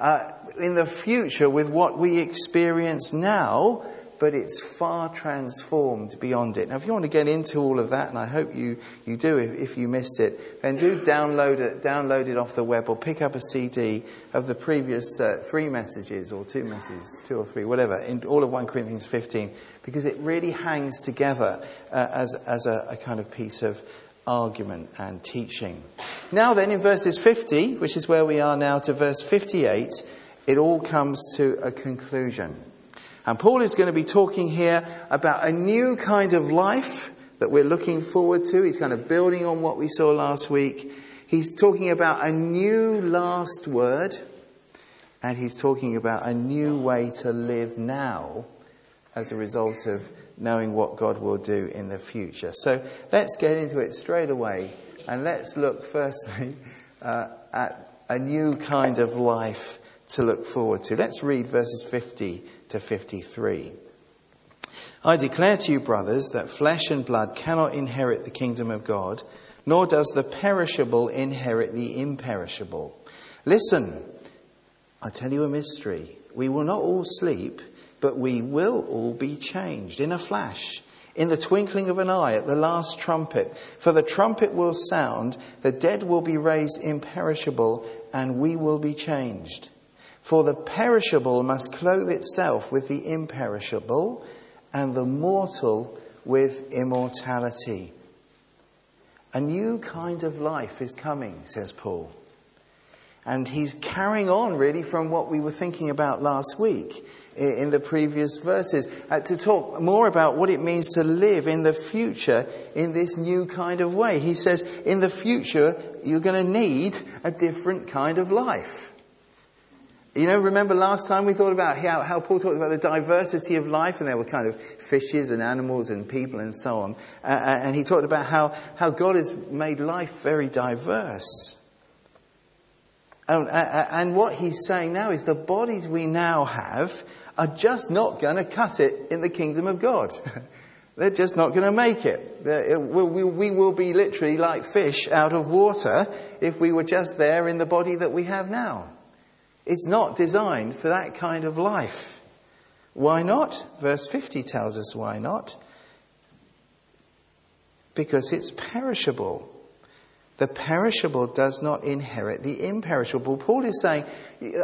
uh, in the future with what we experience now, but it's far transformed beyond it. Now, if you want to get into all of that, and I hope you, you do if, if you missed it, then do download it, download it off the web or pick up a CD of the previous uh, three messages or two messages, two or three, whatever, in all of 1 Corinthians 15, because it really hangs together uh, as, as a, a kind of piece of argument and teaching. Now, then, in verses 50, which is where we are now, to verse 58, it all comes to a conclusion. And Paul is going to be talking here about a new kind of life that we're looking forward to. He's kind of building on what we saw last week. He's talking about a new last word, and he's talking about a new way to live now as a result of knowing what God will do in the future. So let's get into it straight away, and let's look firstly uh, at a new kind of life to look forward to. Let's read verses 50 to 53. I declare to you, brothers, that flesh and blood cannot inherit the kingdom of God, nor does the perishable inherit the imperishable. Listen, I tell you a mystery. We will not all sleep, but we will all be changed in a flash, in the twinkling of an eye, at the last trumpet. For the trumpet will sound, the dead will be raised imperishable, and we will be changed. For the perishable must clothe itself with the imperishable, and the mortal with immortality. A new kind of life is coming, says Paul. And he's carrying on really from what we were thinking about last week in the previous verses uh, to talk more about what it means to live in the future in this new kind of way. He says, in the future, you're going to need a different kind of life. You know, remember last time we thought about how, how Paul talked about the diversity of life, and there were kind of fishes and animals and people and so on. Uh, and he talked about how, how God has made life very diverse. And, uh, and what he's saying now is the bodies we now have are just not going to cut it in the kingdom of God. They're just not going to make it. we will be literally like fish out of water if we were just there in the body that we have now. It's not designed for that kind of life. Why not? Verse 50 tells us why not. Because it's perishable. The perishable does not inherit the imperishable. Paul is saying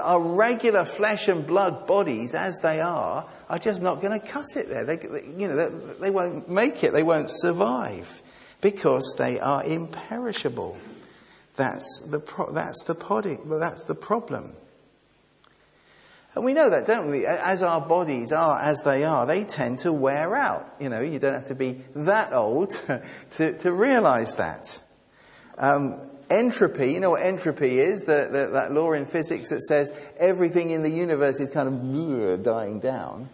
our regular flesh and blood bodies, as they are, are just not going to cut it there. They, you know, they, they won't make it. They won't survive because they are imperishable. That's the, pro- that's the, body, well, that's the problem. And we know that, don't we? As our bodies are as they are, they tend to wear out. You know, you don't have to be that old to, to realize that. Um, entropy, you know what entropy is? The, the, that law in physics that says everything in the universe is kind of dying down.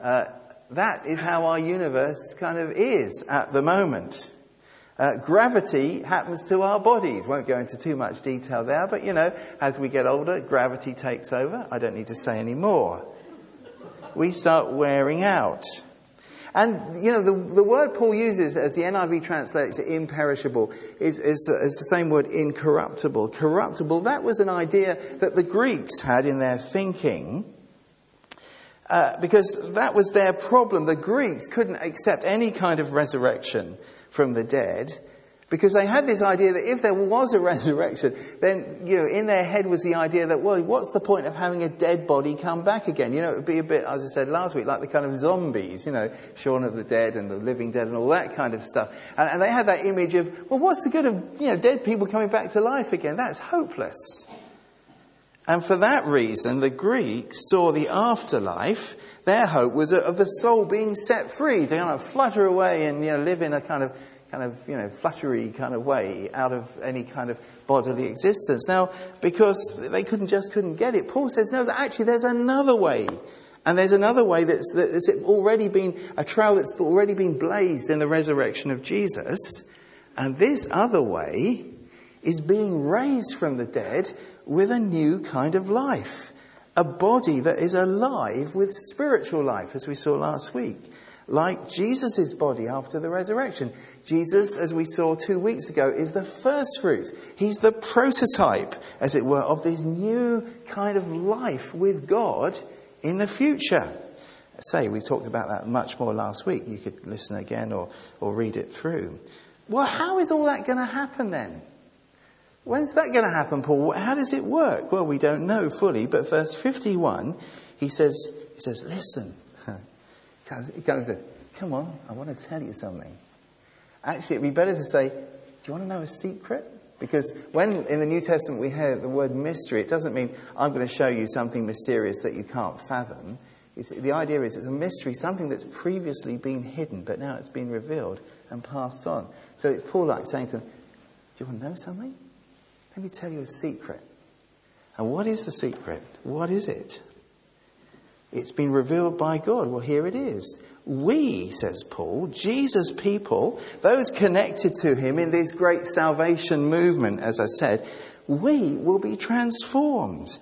Uh, that is how our universe kind of is at the moment. Uh, gravity happens to our bodies. Won't go into too much detail there, but you know, as we get older, gravity takes over. I don't need to say any more. We start wearing out. And, you know, the, the word Paul uses as the NIV translates it imperishable is, is, is the same word incorruptible. Corruptible, that was an idea that the Greeks had in their thinking. Uh, because that was their problem. The Greeks couldn't accept any kind of resurrection from the dead because they had this idea that if there was a resurrection, then, you know, in their head was the idea that, well, what's the point of having a dead body come back again? You know, it would be a bit, as I said last week, like the kind of zombies, you know, Shaun of the Dead and the Living Dead and all that kind of stuff. And, and they had that image of, well, what's the good of, you know, dead people coming back to life again? That's hopeless. And for that reason, the Greeks saw the afterlife their hope was of the soul being set free to kind of flutter away and you know, live in a kind of, kind of, you know, fluttery kind of way out of any kind of bodily existence. Now, because they couldn't just couldn't get it, Paul says, no, that actually there's another way. And there's another way that's, that's already been, a trail that's already been blazed in the resurrection of Jesus. And this other way is being raised from the dead with a new kind of life a body that is alive with spiritual life, as we saw last week. Like Jesus' body after the resurrection. Jesus, as we saw two weeks ago, is the first fruits. He's the prototype, as it were, of this new kind of life with God in the future. Say, we talked about that much more last week. You could listen again or, or read it through. Well, how is all that going to happen then? When's that going to happen, Paul? How does it work? Well, we don't know fully, but verse 51, he says, he says, listen. He kind of says, come on, I want to tell you something. Actually, it'd be better to say, do you want to know a secret? Because when in the New Testament we hear the word mystery, it doesn't mean I'm going to show you something mysterious that you can't fathom. It's, the idea is it's a mystery, something that's previously been hidden, but now it's been revealed and passed on. So it's Paul like saying to them, Do you want to know something? Let me tell you a secret. And what is the secret? What is it? It's been revealed by God. Well, here it is. We, says Paul, Jesus people, those connected to him in this great salvation movement, as I said, we will be transformed.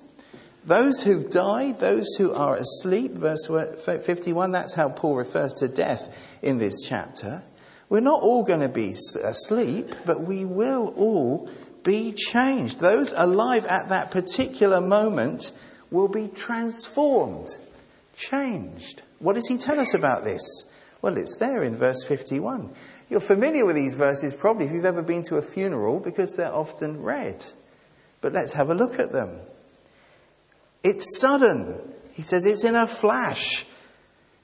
Those who've died, those who are asleep, verse 51, that's how Paul refers to death in this chapter. We're not all going to be asleep, but we will all be changed. Those alive at that particular moment will be transformed, changed. What does he tell us about this? Well, it's there in verse 51. You're familiar with these verses probably if you've ever been to a funeral because they're often read. But let's have a look at them. It's sudden. He says it's in a flash.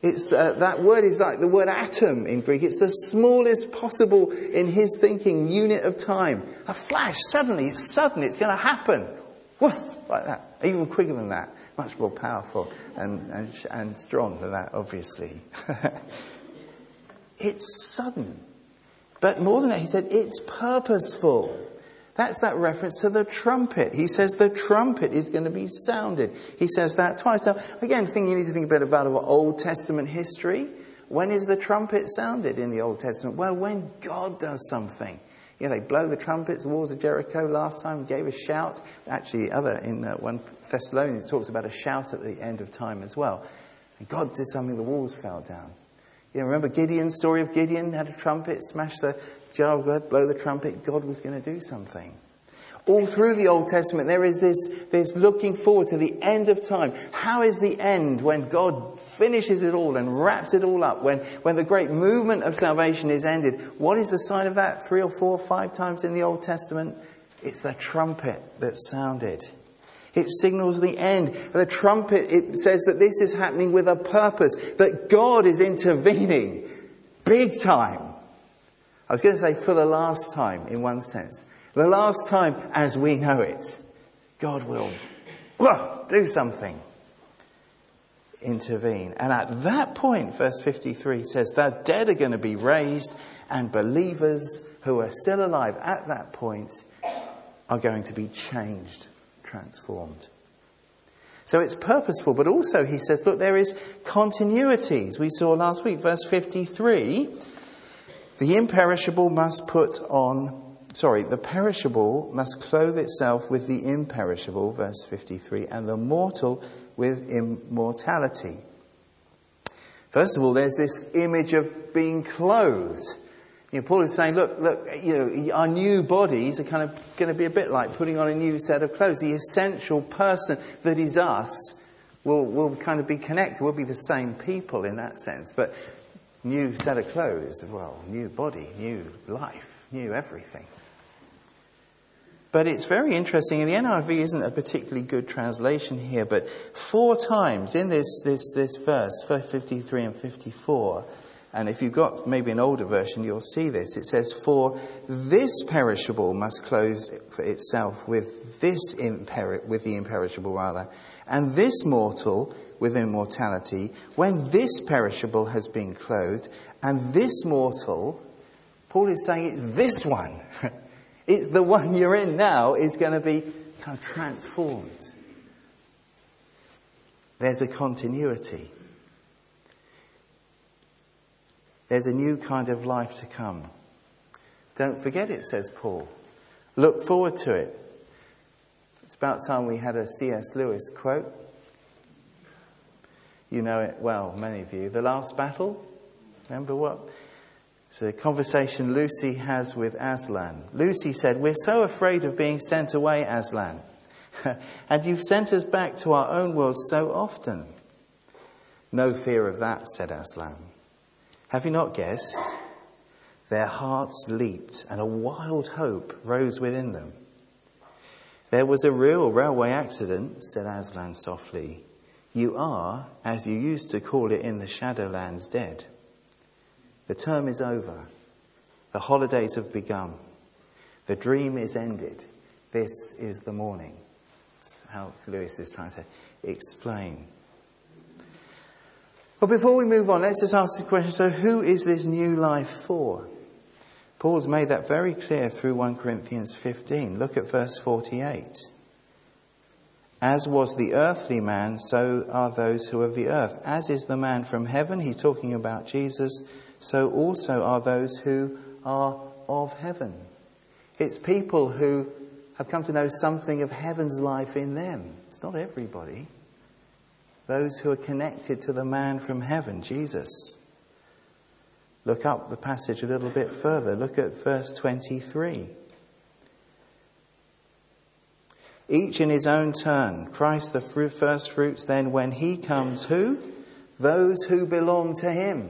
It's the, that word is like the word atom in Greek. It's the smallest possible in his thinking unit of time. A flash, suddenly, it's sudden, it's going to happen. Woof, like that. Even quicker than that. Much more powerful and, and, and strong than that, obviously. it's sudden. But more than that, he said it's purposeful. That's that reference to the trumpet. He says the trumpet is going to be sounded. He says that twice. Now, again, thing you need to think a bit about of Old Testament history. When is the trumpet sounded in the Old Testament? Well, when God does something. Yeah, they blow the trumpets, the walls of Jericho last time, gave a shout. Actually, other in uh, 1 Thessalonians talks about a shout at the end of time as well. And God did something, the walls fell down. You know, remember Gideon's story of Gideon had a trumpet, smashed the jar of God, blow the trumpet, God was going to do something. All through the Old Testament, there is this, this looking forward to the end of time. How is the end when God finishes it all and wraps it all up? When, when the great movement of salvation is ended? What is the sign of that? Three or four, five times in the Old Testament? It's the trumpet that sounded. It signals the end. The trumpet, it says that this is happening with a purpose, that God is intervening big time. I was going to say for the last time, in one sense. The last time as we know it. God will do something. Intervene. And at that point, verse 53 says, the dead are going to be raised, and believers who are still alive at that point are going to be changed, transformed. So it's purposeful, but also he says, look, there is continuities. We saw last week, verse 53 the imperishable must put on, sorry, the perishable must clothe itself with the imperishable, verse 53, and the mortal with immortality. First of all, there's this image of being clothed. You know, Paul is saying, look, look, you know, our new bodies are kind of going to be a bit like putting on a new set of clothes. The essential person that is us will, will kind of be connected. We'll be the same people in that sense. But new set of clothes well, new body, new life, new everything. But it's very interesting, and the NIV isn't a particularly good translation here, but four times in this, this, this verse, 53 and 54, and if you've got maybe an older version, you'll see this. It says, For this perishable must clothe itself with this imperi- with the imperishable rather, and this mortal with immortality, when this perishable has been clothed, and this mortal, Paul is saying it's this one, the one you're in now, is going to be kind of transformed. There's a continuity. There's a new kind of life to come. Don't forget it, says Paul. Look forward to it. It's about time we had a C.S. Lewis quote. You know it well, many of you. The last battle? Remember what? It's a conversation Lucy has with Aslan. Lucy said, We're so afraid of being sent away, Aslan. and you've sent us back to our own world so often. No fear of that, said Aslan. Have you not guessed? Their hearts leaped, and a wild hope rose within them. There was a real railway accident, said Aslan softly. You are, as you used to call it in the Shadowlands, dead. The term is over. The holidays have begun. The dream is ended. This is the morning. That's how Lewis is trying to explain. Well, before we move on, let's just ask this question so, who is this new life for? Paul's made that very clear through 1 Corinthians 15. Look at verse 48. As was the earthly man, so are those who are of the earth. As is the man from heaven, he's talking about Jesus, so also are those who are of heaven. It's people who have come to know something of heaven's life in them. It's not everybody. Those who are connected to the man from heaven, Jesus. Look up the passage a little bit further. Look at verse 23. Each in his own turn. Christ the first fruits, then when he comes, who? Those who belong to him.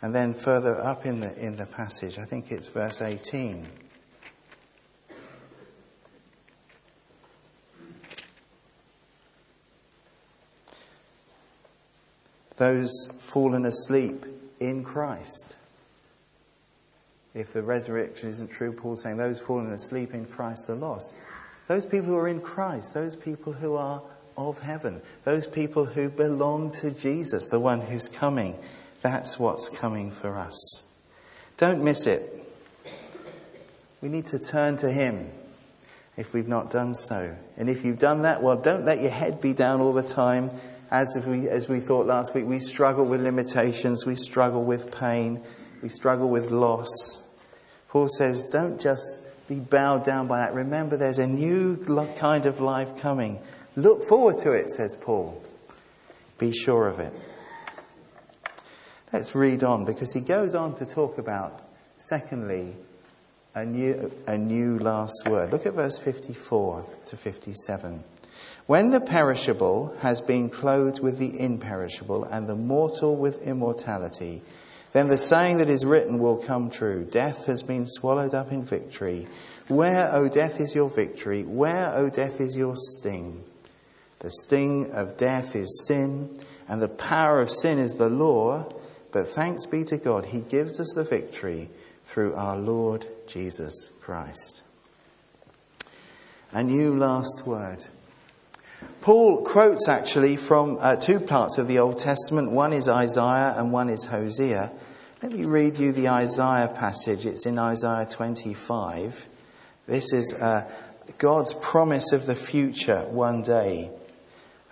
And then further up in the, in the passage, I think it's verse 18. Those fallen asleep in Christ. If the resurrection isn't true, Paul's saying those fallen asleep in Christ are lost. Those people who are in Christ, those people who are of heaven, those people who belong to Jesus, the one who's coming that's what's coming for us. Don't miss it. We need to turn to Him if we've not done so. And if you've done that, well, don't let your head be down all the time. As we, as we thought last week, we struggle with limitations, we struggle with pain, we struggle with loss. Paul says, don't just be bowed down by that. Remember, there's a new kind of life coming. Look forward to it, says Paul. Be sure of it. Let's read on because he goes on to talk about, secondly, a new, a new last word. Look at verse 54 to 57. When the perishable has been clothed with the imperishable and the mortal with immortality, then the saying that is written will come true Death has been swallowed up in victory. Where, O death, is your victory? Where, O death, is your sting? The sting of death is sin, and the power of sin is the law. But thanks be to God, He gives us the victory through our Lord Jesus Christ. A new last word. Paul quotes actually from uh, two parts of the Old Testament. One is Isaiah and one is Hosea. Let me read you the Isaiah passage. It's in Isaiah 25. This is uh, God's promise of the future one day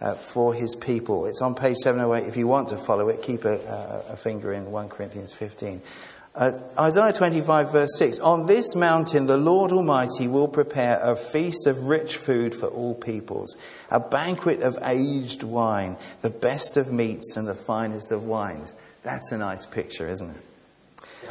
uh, for his people. It's on page 708. If you want to follow it, keep a, a, finger in 1 Corinthians 15. Uh, Isaiah 25, verse 6 On this mountain the Lord Almighty will prepare a feast of rich food for all peoples, a banquet of aged wine, the best of meats and the finest of wines. That's a nice picture, isn't it?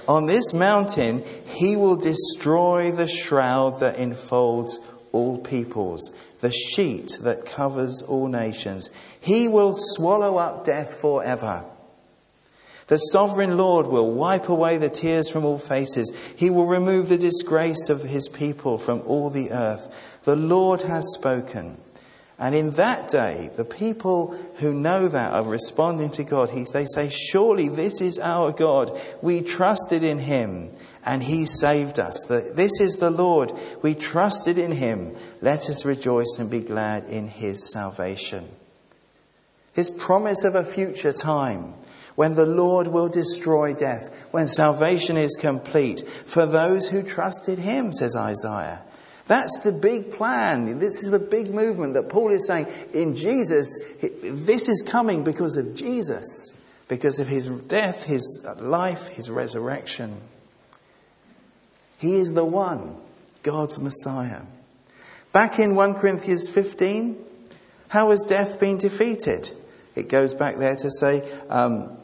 On this mountain he will destroy the shroud that enfolds all peoples the sheet that covers all nations. He will swallow up death forever. The sovereign Lord will wipe away the tears from all faces. He will remove the disgrace of his people from all the earth. The Lord has spoken. And in that day, the people who know that are responding to God. He, they say, Surely this is our God. We trusted in him and he saved us. This is the Lord. We trusted in him. Let us rejoice and be glad in his salvation. His promise of a future time when the Lord will destroy death, when salvation is complete for those who trusted him, says Isaiah. That's the big plan. This is the big movement that Paul is saying in Jesus. This is coming because of Jesus, because of his death, his life, his resurrection. He is the one, God's Messiah. Back in 1 Corinthians 15, how has death been defeated? it goes back there to say, um,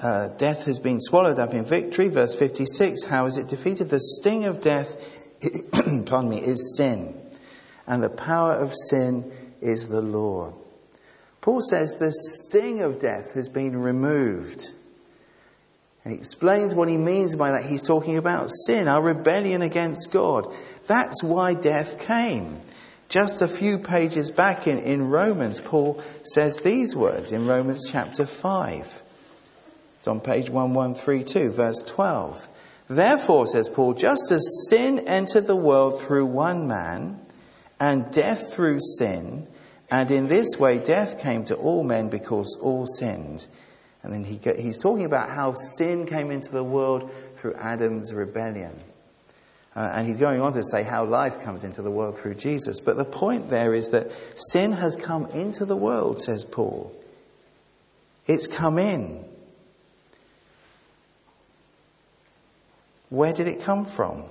uh, death has been swallowed up in victory. Verse 56, how is it defeated? The sting of death, pardon me, is sin. And the power of sin is the law. Paul says the sting of death has been removed. He explains what he means by that. He's talking about sin, our rebellion against God. That's why death came. Just a few pages back in, in Romans, Paul says these words in Romans chapter 5. It's on page 1132, verse 12. Therefore, says Paul, just as sin entered the world through one man, and death through sin, and in this way death came to all men because all sinned. And then he, he's talking about how sin came into the world through Adam's rebellion. Uh, and he's going on to say how life comes into the world through Jesus. But the point there is that sin has come into the world, says Paul. It's come in. Where did it come from?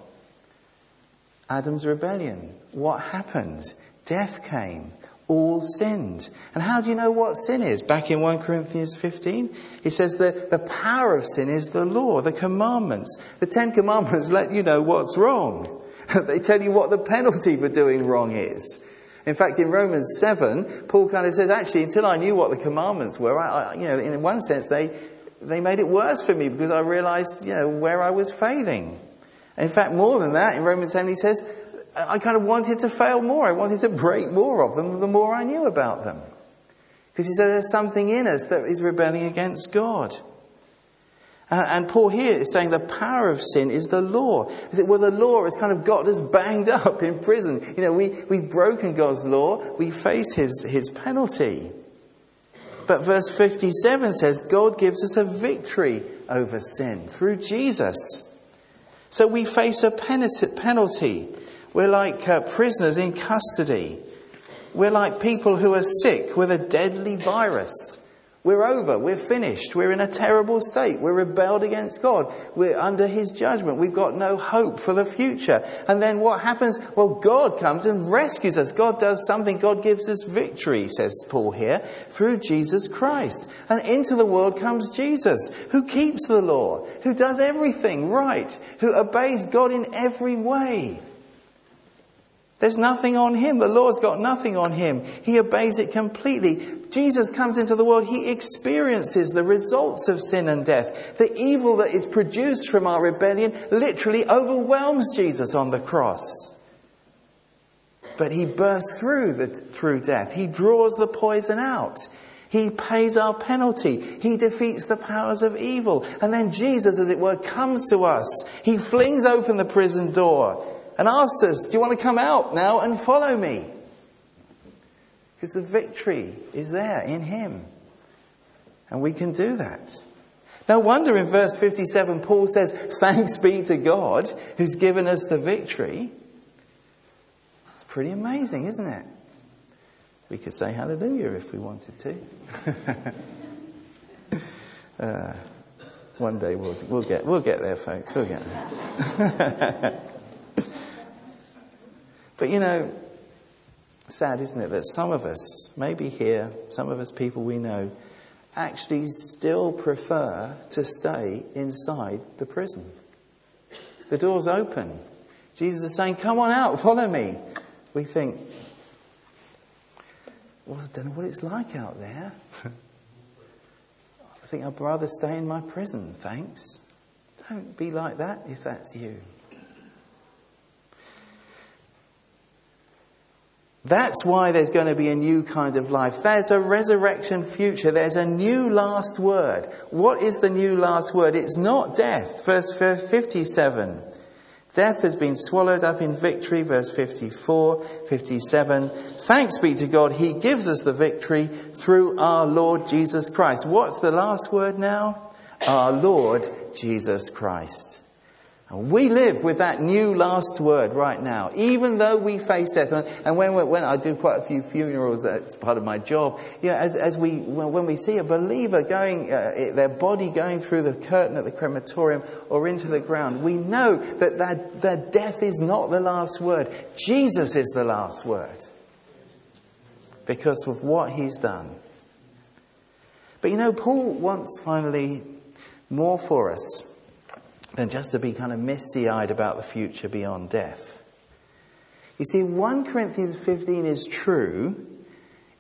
Adam's rebellion. What happened? Death came all sinned. And how do you know what sin is? Back in 1 Corinthians 15, he says that the power of sin is the law, the commandments. The Ten Commandments let you know what's wrong. they tell you what the penalty for doing wrong is. In fact, in Romans 7, Paul kind of says, actually, until I knew what the commandments were, I, I, you know, in one sense, they, they made it worse for me because I realized, you know, where I was failing. In fact, more than that, in Romans 7, he says, I kind of wanted to fail more. I wanted to break more of them the more I knew about them. Because he said there's something in us that is rebelling against God. Uh, and Paul here is saying the power of sin is the law. Is it well the law has kind of got us banged up in prison. You know, we, we've broken God's law, we face his, his penalty. But verse 57 says God gives us a victory over sin through Jesus. So we face a penalty. We're like uh, prisoners in custody. We're like people who are sick with a deadly virus. We're over. We're finished. We're in a terrible state. We're rebelled against God. We're under His judgment. We've got no hope for the future. And then what happens? Well, God comes and rescues us. God does something. God gives us victory, says Paul here, through Jesus Christ. And into the world comes Jesus, who keeps the law, who does everything right, who obeys God in every way. There's nothing on him. The Lord's got nothing on him. He obeys it completely. Jesus comes into the world. He experiences the results of sin and death. The evil that is produced from our rebellion literally overwhelms Jesus on the cross. But he bursts through, the, through death. He draws the poison out. He pays our penalty. He defeats the powers of evil. And then Jesus, as it were, comes to us. He flings open the prison door and asks us, Do you want to come out now and follow me? Because the victory is there in Him. And we can do that. No wonder in verse 57 Paul says, Thanks be to God who's given us the victory. It's pretty amazing, isn't it? We could say hallelujah if we wanted to. uh, one day we'll, we'll, get, we'll get there, folks. We'll get there. But you know, sad, isn't it, that some of us, maybe here, some of us people we know, actually still prefer to stay inside the prison. The door's open. Jesus is saying, Come on out, follow me. We think, Well, I don't know what it's like out there. I think I'd rather stay in my prison, thanks. Don't be like that if that's you. That's why there's going to be a new kind of life. There's a resurrection future. There's a new last word. What is the new last word? It's not death. Verse 57. Death has been swallowed up in victory. Verse 54, 57. Thanks be to God. He gives us the victory through our Lord Jesus Christ. What's the last word now? Our Lord Jesus Christ. And we live with that new last word right now, even though we face death. And when, when I do quite a few funerals, that's part of my job. You know, as, as we, when we see a believer going, uh, their body going through the curtain at the crematorium or into the ground, we know that that, that death is not the last word. Jesus is the last word. Because of what he's done. But you know, Paul wants finally more for us than just to be kind of misty eyed about the future beyond death. You see, 1 Corinthians 15 is true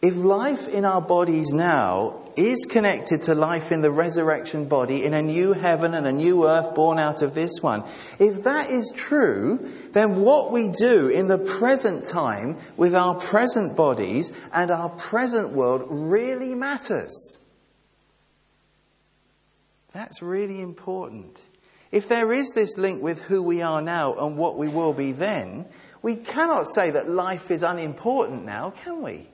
if life in our bodies now is connected to life in the resurrection body in a new heaven and a new earth born out of this one, if that is true, then what we do in the present time with our present bodies and our present world really matters. That's really important. If there is this link with who we are now and what we will be then, we cannot say that life is unimportant now, can we?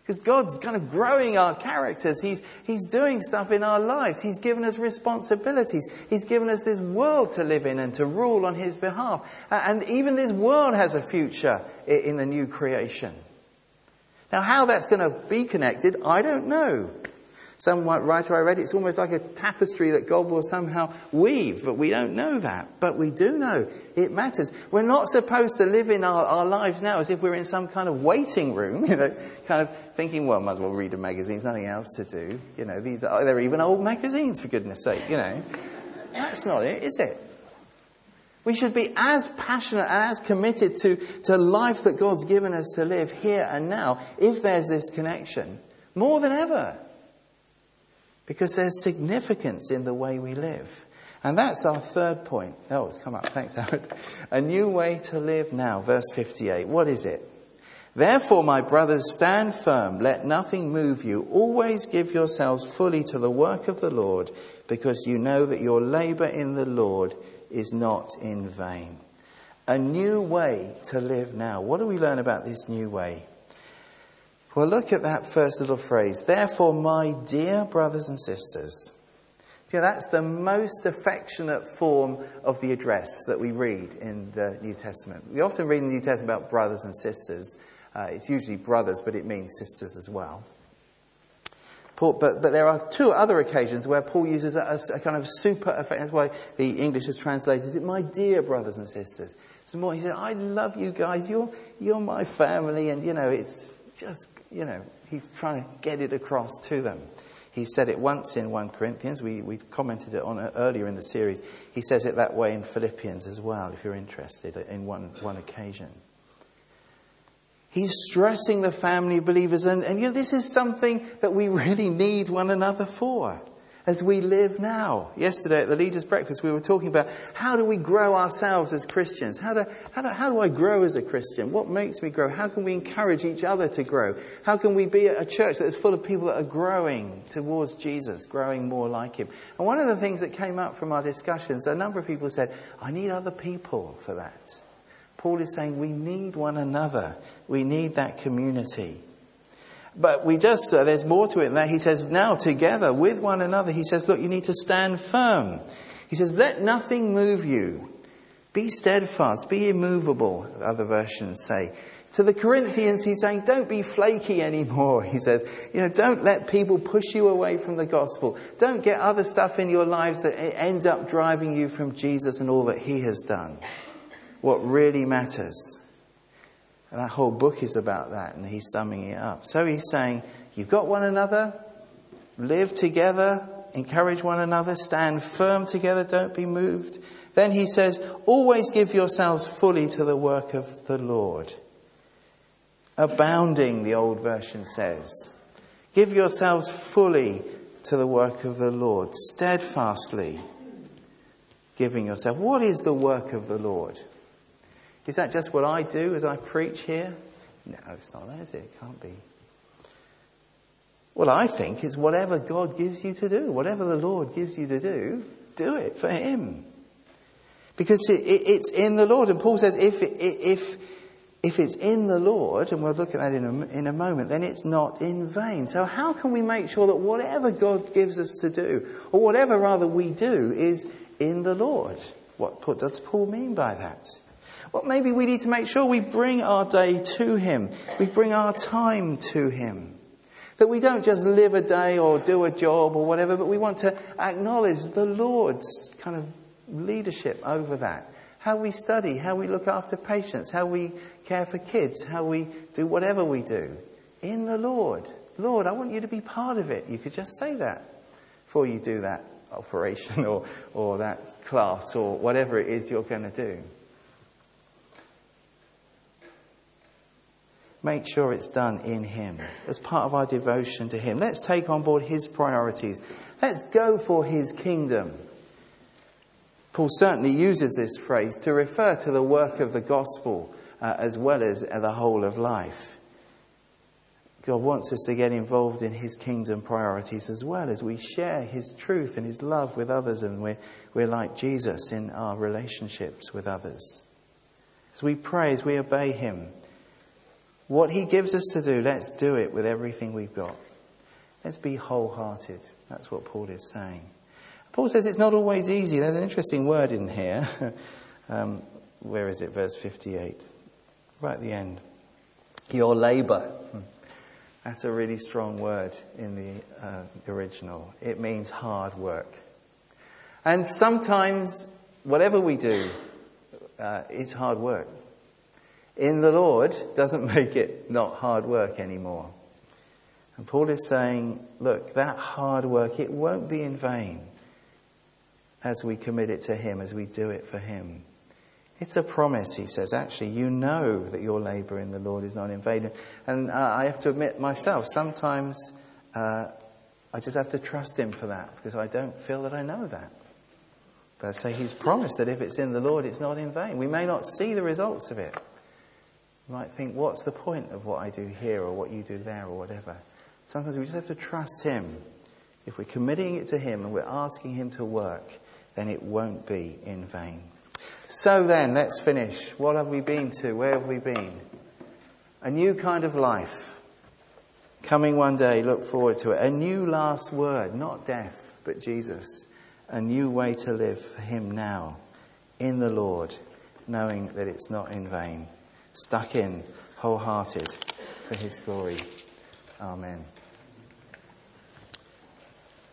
Because God's kind of growing our characters. He's, he's doing stuff in our lives. He's given us responsibilities. He's given us this world to live in and to rule on His behalf. And even this world has a future in the new creation. Now, how that's going to be connected, I don't know. Some writer I read, it's almost like a tapestry that God will somehow weave, but we don't know that. But we do know it matters. We're not supposed to live in our, our lives now as if we're in some kind of waiting room, you know, kind of thinking, well, might as well read a magazine, there's nothing else to do. You know, these are, they're even old magazines, for goodness sake, you know. That's not it, is it? We should be as passionate and as committed to, to life that God's given us to live here and now, if there's this connection, more than ever because there's significance in the way we live. And that's our third point. Oh, it's come up. Thanks, Howard. A new way to live now. Verse 58. What is it? Therefore, my brothers, stand firm. Let nothing move you. Always give yourselves fully to the work of the Lord, because you know that your labor in the Lord is not in vain. A new way to live now. What do we learn about this new way? Well, look at that first little phrase. Therefore, my dear brothers and sisters. Yeah, that's the most affectionate form of the address that we read in the New Testament. We often read in the New Testament about brothers and sisters. Uh, it's usually brothers, but it means sisters as well. Paul, but, but there are two other occasions where Paul uses a, a, a kind of super affection. That's why the English has translated it, my dear brothers and sisters. Some more, he said, I love you guys. You're, you're my family. And, you know, it's just you know, he's trying to get it across to them. He said it once in 1 Corinthians. We, we commented it on it earlier in the series. He says it that way in Philippians as well, if you're interested, uh, in one, one occasion. He's stressing the family of believers, and, and you know, this is something that we really need one another for as we live now. Yesterday at the leaders' breakfast, we were talking about how do we grow ourselves as Christians? How do, how do, how do I grow as a Christian? What makes me grow? How can we encourage each other to grow? How can we be a church that is full of people that are growing towards Jesus, growing more like Him? And one of the things that came up from our discussions, a number of people said, I need other people for that. Paul is saying we need one another. We need that community. But we just, uh, there's more to it than that. He says, now together with one another, he says, look, you need to stand firm. He says, let nothing move you. Be steadfast, be immovable, other versions say. To the Corinthians, he's saying, don't be flaky anymore. He says, you know, don't let people push you away from the gospel. Don't get other stuff in your lives that ends up driving you from Jesus and all that he has done. What really matters that whole book is about that, and he's summing it up. So he's saying, You've got one another, live together, encourage one another, stand firm together, don't be moved. Then he says, Always give yourselves fully to the work of the Lord. Abounding, the old version says. Give yourselves fully to the work of the Lord, steadfastly giving yourself. What is the work of the Lord? Is that just what I do as I preach here? No, it's not that, is it? It can't be. What I think is whatever God gives you to do, whatever the Lord gives you to do, do it for Him. Because it, it, it's in the Lord. And Paul says if, if, if it's in the Lord, and we'll look at that in a, in a moment, then it's not in vain. So, how can we make sure that whatever God gives us to do, or whatever rather we do, is in the Lord? What does Paul mean by that? Well, maybe we need to make sure we bring our day to Him. We bring our time to Him. That we don't just live a day or do a job or whatever, but we want to acknowledge the Lord's kind of leadership over that. How we study, how we look after patients, how we care for kids, how we do whatever we do. In the Lord. Lord, I want you to be part of it. You could just say that before you do that operation or, or that class or whatever it is you're going to do. Make sure it's done in Him as part of our devotion to Him. Let's take on board His priorities. Let's go for His kingdom. Paul certainly uses this phrase to refer to the work of the gospel uh, as well as the whole of life. God wants us to get involved in His kingdom priorities as well as we share His truth and His love with others, and we're, we're like Jesus in our relationships with others. As we pray, as we obey Him, what He gives us to do, let's do it with everything we've got. Let's be wholehearted. That's what Paul is saying. Paul says it's not always easy. There's an interesting word in here. um, where is it? Verse 58. Right at the end. Your labour. Hmm. That's a really strong word in the uh, original. It means hard work. And sometimes, whatever we do, uh, it's hard work. In the Lord doesn't make it not hard work anymore. And Paul is saying, look, that hard work, it won't be in vain as we commit it to Him, as we do it for Him. It's a promise, he says. Actually, you know that your labour in the Lord is not in vain. And uh, I have to admit myself, sometimes uh, I just have to trust him for that because I don't feel that I know that. But I say he's promised that if it's in the Lord, it's not in vain. We may not see the results of it. You might think, what's the point of what I do here or what you do there or whatever? Sometimes we just have to trust him. If we're committing it to him and we're asking him to work, then it won't be in vain. So then, let's finish. What have we been to? Where have we been? A new kind of life. Coming one day, look forward to it. A new last word, not death, but Jesus. A new way to live for Him now, in the Lord, knowing that it's not in vain. Stuck in, wholehearted for His glory. Amen.